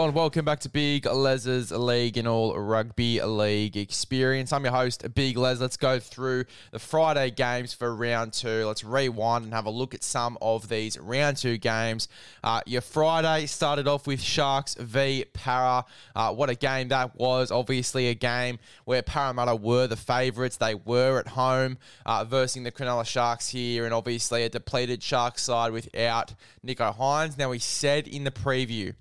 Welcome back to Big Les's League and all rugby league experience. I'm your host, Big Les. Let's go through the Friday games for round two. Let's rewind and have a look at some of these round two games. Uh, your Friday started off with Sharks v Parra. Uh, what a game that was. Obviously, a game where Parramatta were the favourites. They were at home uh, the Cronulla Sharks here, and obviously a depleted Sharks side without Nicho Hynes. Now, we said in the preview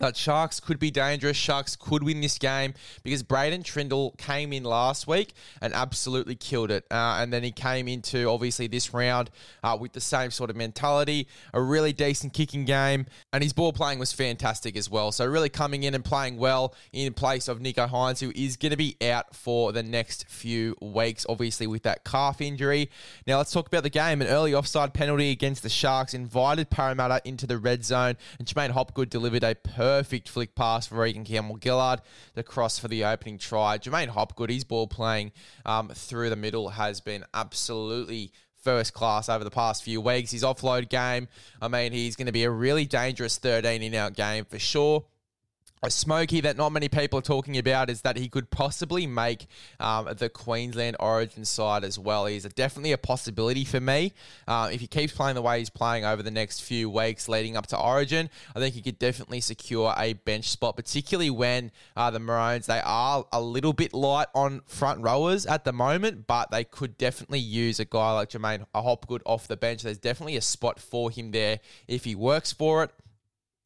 that Sharks could be dangerous. Sharks could win this game because Braden Trindall came in last week and absolutely killed it. Uh, and then he came into obviously this round uh, with the same sort of mentality, a really decent kicking game, and his ball playing was fantastic as well. So really coming in and playing well in place of Nicho Hynes, who is going to be out for the next few weeks, obviously with that calf injury. Now let's talk about the game. An early offside penalty against the Sharks invited Parramatta into the red zone, and J'maine Hopgood delivered a per perfect flick pass for Regan Campbell Gillard, the cross for the opening try. J'maine Hopgood, his ball playing um, through the middle has been absolutely first class over the past few weeks. His offload game, I mean, he's going to be a really dangerous 13 in out game for sure a smoky that not many people are talking about is that he could possibly make um, the Queensland Origin side as well. He's a, definitely a possibility for me. Uh, if he keeps playing the way he's playing over the next few weeks leading up to Origin, I think he could definitely secure a bench spot, particularly when uh, the Maroons they are a little bit light on front rowers at the moment, but they could definitely use a guy like J'maine Hopgood off the bench. There's definitely a spot for him there if he works for it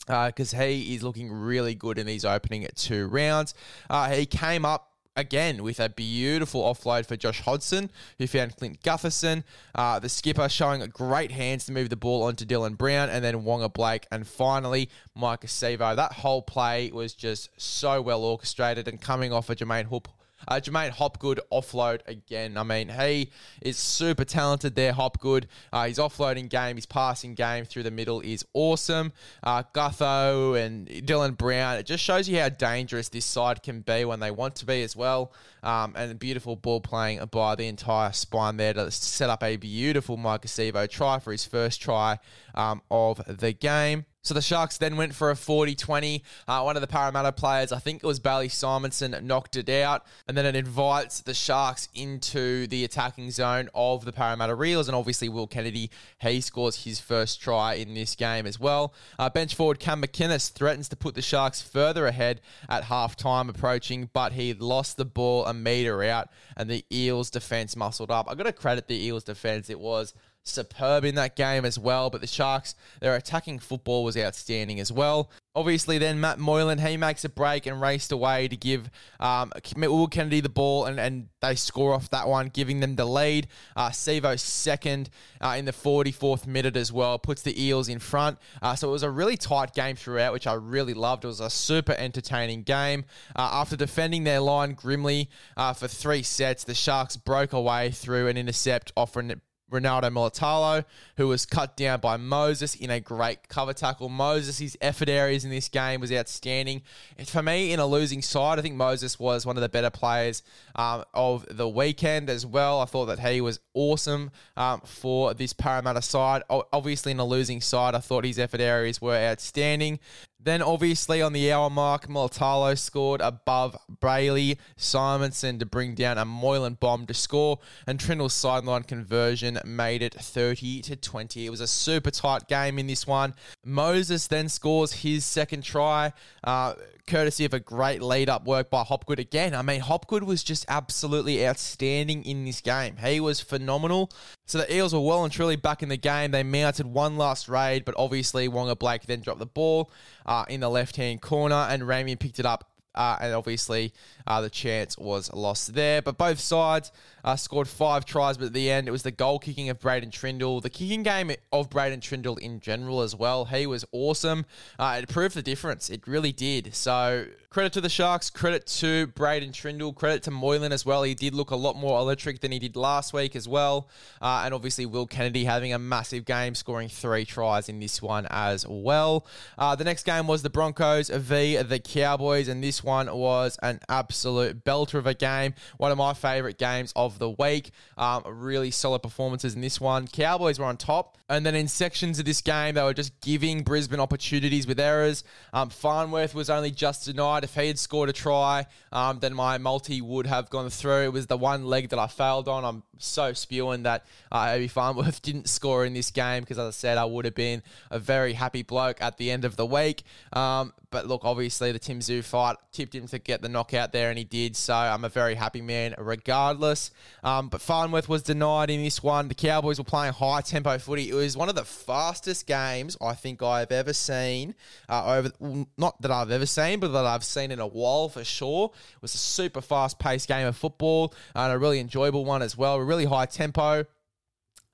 because uh, he is looking really good in these opening two rounds. Uh, he came up again with a beautiful offload for Josh Hodgson, who found Clint Gutherson. Uh, the skipper showing great hands to move the ball onto Dylan Brown, and then Waqa Blake, and finally Maika Sivo. That whole play was just so well orchestrated and coming off a J'maine Hoop uh, J'maine Hopgood offload again. I mean, he is super talented there, Hopgood. Uh, his offloading game, his passing game through the middle is awesome. Uh, Gutho and Dylan Brown, it just shows you how dangerous this side can be when they want to be as well. Um, and beautiful ball playing by the entire spine there to set up a beautiful Maika Sivo try for his first try um, of the game. So the Sharks then went for a 40 20. Uh, one of the Parramatta players, I think it was Bailey Simonsson, knocked it out. And then it invites the Sharks into the attacking zone of the Parramatta Eels. And obviously, Will Kennedy, he scores his first try in this game as well. Uh, bench forward Cam McInnes threatens to put the Sharks further ahead at half time approaching, but he lost the ball a metre out. And the Eels defence muscled up. I've got to credit the Eels defence. It was superb in that game as well. But the Sharks, their attacking football was outstanding as well. Obviously, then Matt Moylan, he makes a break and raced away to give um, Will Kennedy the ball, and, and they score off that one, giving them the lead. Uh, Sivo second uh, in the 44th minute as well, puts the Eels in front. Uh, so it was a really tight game throughout, which I really loved. It was a super entertaining game. Uh, after defending their line grimly uh, for three sets, the Sharks broke away through an intercept, offering Ronaldo Mulitalo, who was cut down by Moses in a great cover tackle. Moses, his effort areas in this game was outstanding. For me, in a losing side, I think Moses was one of the better players um, of the weekend as well. I thought that he was awesome um, for this Parramatta side. Obviously, in a losing side, I thought his effort areas were outstanding. Then, obviously, on the hour mark, Mulitalo scored above Bailey Simonsson to bring down a Moylan bomb to score, and Trindall's sideline conversion made it 30 to 20. It was a super tight game in this one. Moses then scores his second try. Uh, courtesy of a great lead up work by Hopgood again. I mean, Hopgood was just absolutely outstanding in this game. He was phenomenal. So the Eels were well and truly back in the game. They mounted one last raid, but obviously Waqa Blake then dropped the ball uh, in the left hand corner, and Ramien picked it up uh, and obviously, uh, the chance was lost there. But both sides uh, scored five tries, but at the end, it was the goal kicking of Braden Trindall. The kicking game of Braden Trindall in general as well. He was awesome. Uh, it proved the difference. It really did. So, credit to the Sharks, credit to Braden Trindall, credit to Moylan as well. He did look a lot more electric than he did last week as well. Uh, and obviously, Will Kennedy having a massive game, scoring three tries in this one as well. Uh, the next game was the Broncos v the Cowboys, and this one was an absolute belter of a game. One of my favourite games of the week. Um, really solid performances in this one. Cowboys were on top. And then in sections of this game, they were just giving Brisbane opportunities with errors. Um, Farnworth was only just denied. If he had scored a try, um, then my multi would have gone through. It was the one leg that I failed on. I'm so spewing that uh, Herbie Farnworth didn't score in this game because, as I said, I would have been a very happy bloke at the end of the week. Um, but look, obviously, the Tim Tszyu fight tipped him to get the knockout there, and he did. So I'm a very happy man regardless. Um, but Farnworth was denied in this one. The Cowboys were playing high tempo footy. It was one of the fastest games I think I've ever seen. Uh, over not that I've ever seen, but that I've seen in a while for sure. It was a super fast paced game of football and a really enjoyable one as well. A really high tempo.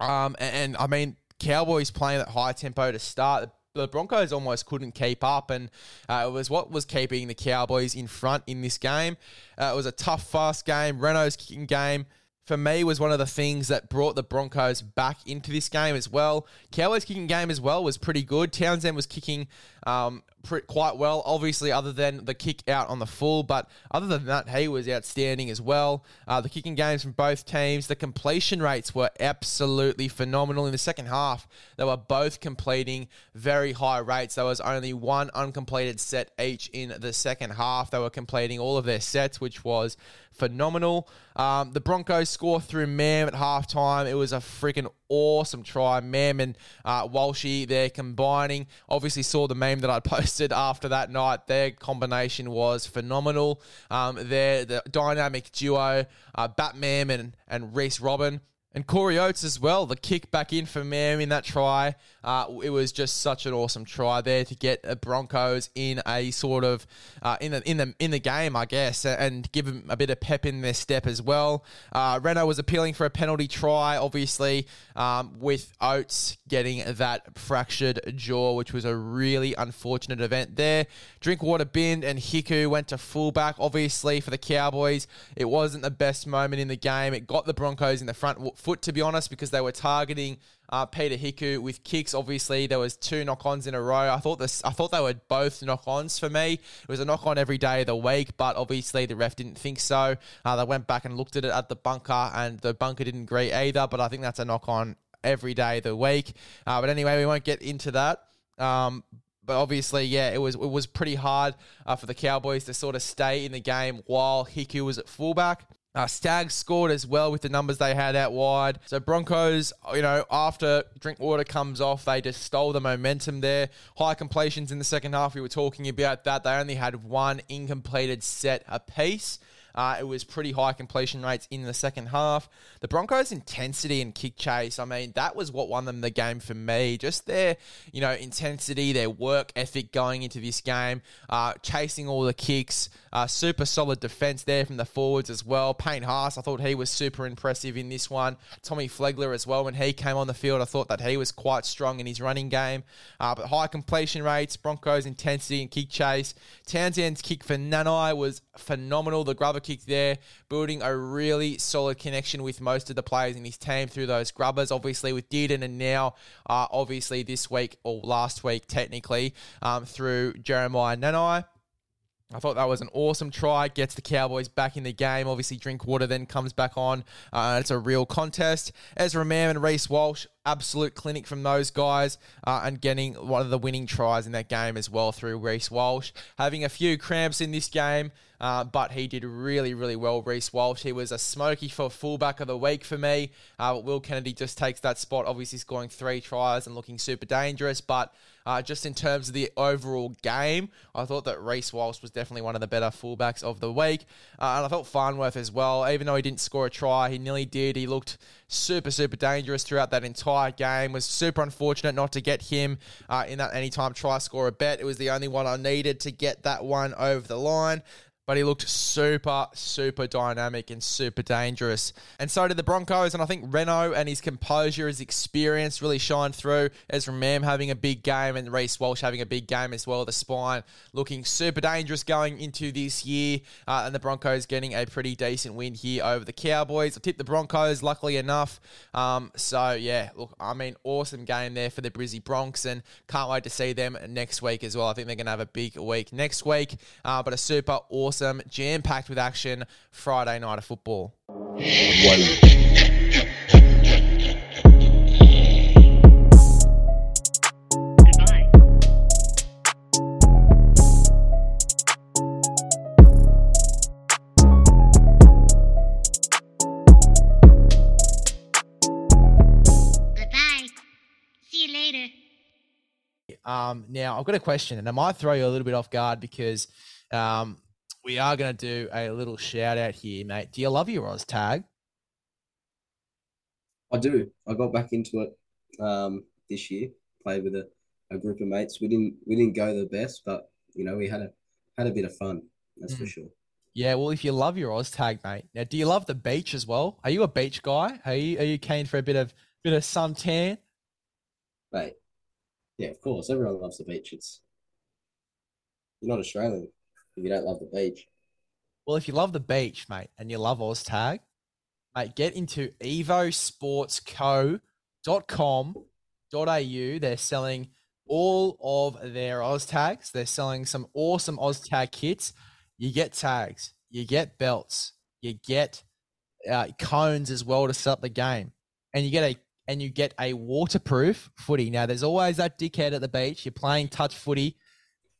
Um, and, and I mean, Cowboys playing at high tempo to start the Broncos almost couldn't keep up, and uh, it was what was keeping the Cowboys in front in this game. Uh, it was a tough, fast game. Reynolds kicking game for me was one of the things that brought the Broncos back into this game as well. Cowboys kicking game as well was pretty good. Townsend was kicking um, quite well, obviously, other than the kick out on the full. But other than that, he was outstanding as well. Uh, the kicking games from both teams, the completion rates were absolutely phenomenal. In the second half, they were both completing very high rates. There was only one uncompleted set each in the second half. They were completing all of their sets, which was phenomenal. Um, the Broncos score through Mam at halftime. It was a freaking awesome try. Mam and uh, Walshy, they're combining. Obviously, saw the meme that I posted after that night. Their combination was phenomenal. Um, they're the dynamic duo, uh, Batman and, and Reece Robin. And Corey Oates as well, the kick back in for Mam in that try. Uh, it was just such an awesome try there to get the Broncos in a sort of uh, in the in the in the game, I guess, and give them a bit of pep in their step as well. Uh, Reno was appealing for a penalty try, obviously, um, with Oates getting that fractured jaw, which was a really unfortunate event there. Drinkwater bin and Hiku went to fullback, obviously for the Cowboys. It wasn't the best moment in the game. It got the Broncos in the front foot, to be honest, because they were targeting uh, Peter Hiku with kicks. Obviously, there was two knock-ons in a row. I thought this. I thought they were both knock-ons for me. It was a knock-on every day of the week, but obviously the ref didn't think so. Uh, they went back and looked at it at the bunker, and the bunker didn't agree either. But I think that's a knock-on every day of the week. Uh, but anyway, we won't get into that. Um, but obviously, yeah, it was it was pretty hard uh, for the Cowboys to sort of stay in the game while Hiku was at fullback. Uh, Staggs scored as well with the numbers they had out wide. So Broncos, you know, after Drinkwater comes off, they just stole the momentum there. High completions in the second half. We were talking about that. They only had one incompleted set apiece. Uh, it was pretty high completion rates in the second half. The Broncos' intensity and kick chase, I mean, that was what won them the game for me. Just their, you know, intensity, their work ethic going into this game, uh, chasing all the kicks, uh, super solid defense there from the forwards as well. Payne Haas, I thought he was super impressive in this one. Tommy Flegler as well, when he came on the field, I thought that he was quite strong in his running game. Uh, but high completion rates, Broncos' intensity and kick chase. Townsend's kick for Nanai was phenomenal. The grubber kick there, building a really solid connection with most of the players in his team through those grubbers. Obviously, with Dearden and now, uh, obviously, this week or last week, technically, um, through Jeremiah Nanai. I thought that was an awesome try. Gets the Cowboys back in the game. Obviously, Drinkwater then comes back on. Uh, it's a real contest. Ezra Mam and Reece Walsh absolute clinic from those guys uh, and getting one of the winning tries in that game as well through Reece Walsh. Having a few cramps in this game, uh, but he did really, really well, Reece Walsh. He was a smoky for fullback of the week for me. Uh, Will Kennedy just takes that spot, obviously scoring three tries and looking super dangerous, but uh, just in terms of the overall game, I thought that Reece Walsh was definitely one of the better fullbacks of the week. Uh, and I felt Farnworth as well, even though he didn't score a try, he nearly did. He looked super, super dangerous throughout that entire game. Was super unfortunate not to get him uh, in that anytime try scorer bet. It was the only one I needed to get that one over the line. But he looked super, super dynamic and super dangerous. And so did the Broncos. And I think Reno and his composure, his experience really shined through. Ezra Mam having a big game and Reece Walsh having a big game as well. The spine looking super dangerous going into this year. Uh, and the Broncos getting a pretty decent win here over the Cowboys. I tipped the Broncos, luckily enough. Um, so, yeah, look, I mean, awesome game there for the Brizzy Bronx. And can't wait to see them next week as well. I think they're going to have a big week next week. Uh, but a super awesome awesome, jam packed with action Friday night of football. See you later. Um, now I've got a question, and I might throw you a little bit off guard because um, we are going to do a little shout out here, mate. Do you love your Oz tag? I do. I got back into it um, this year. Played with a, a group of mates. We didn't we didn't go the best, but you know we had a had a bit of fun. That's mm. for sure. Yeah, well, if you love your Oz tag, mate. Now, do you love the beach as well? Are you a beach guy? Are you are you keen for a bit of bit of suntan? Mate, yeah, of course. Everyone loves the beach. It's you're not Australian if you don't love the beach. Well, if you love the beach, mate, and you love OzTag, mate, get into evosportsco.com.au. They're selling all of their Oz tags. They're selling some awesome Oz tag kits. You get tags, you get belts, you get uh, cones as well to set up the game, and you get a and you get a waterproof footy. Now, there's always that dickhead at the beach. You're playing touch footy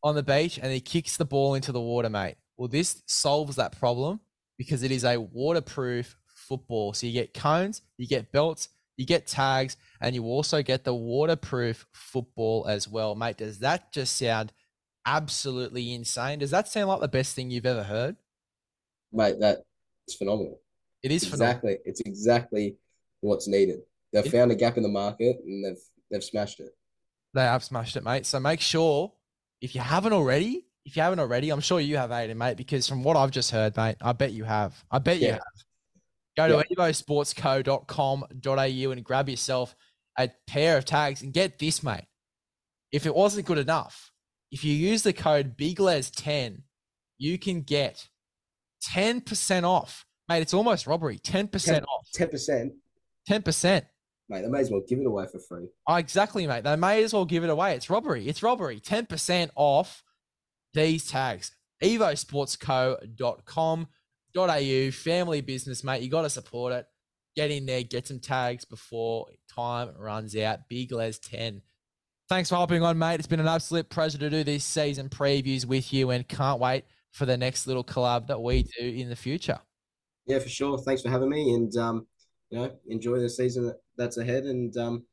on the beach and he kicks the ball into the water, mate. Well, this solves that problem because it is a waterproof football. So you get cones, you get belts, you get tags, and you also get the waterproof football as well, mate. Does that just sound absolutely insane? Does that sound like the best thing you've ever heard? Mate, that's phenomenal. It is exactly. Phenomenal. It's exactly what's needed. They've it, found a gap in the market and they've they've smashed it. They have smashed it, mate. So make sure if you haven't already, if you haven't already, I'm sure you have, Aiden, mate, because from what I've just heard, mate, I bet you have. I bet yeah. you have. Go to yeah. evosportsco.com.au and grab yourself a pair of tags and get this, mate. If it wasn't good enough, if you use the code BIGLES10, you can get 10% off. Mate, it's almost robbery. 10%, 10 off. 10%. 10%. Mate, they may as well give it away for free. Oh, exactly, mate. They may as well give it away. It's robbery. It's robbery. 10% off these tags. evosportsco.com.au. Family business, mate. You got to support it. Get in there, get some tags before time runs out. Big Les 10. Thanks for hopping on, mate. It's been an absolute pleasure to do these season previews with you and can't wait for the next little collab that we do in the future. Yeah, for sure. Thanks for having me. And, um, you know, enjoy the season that's ahead. And um,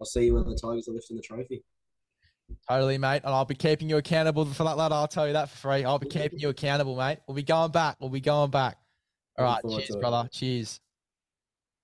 I'll see you when the Tigers are lifting the trophy. Totally, mate. And I'll be keeping you accountable for that lad. I'll tell you that for free. I'll be keeping you accountable, mate. We'll be going back. We'll be going back. All right. Cheers, brother. Cheers.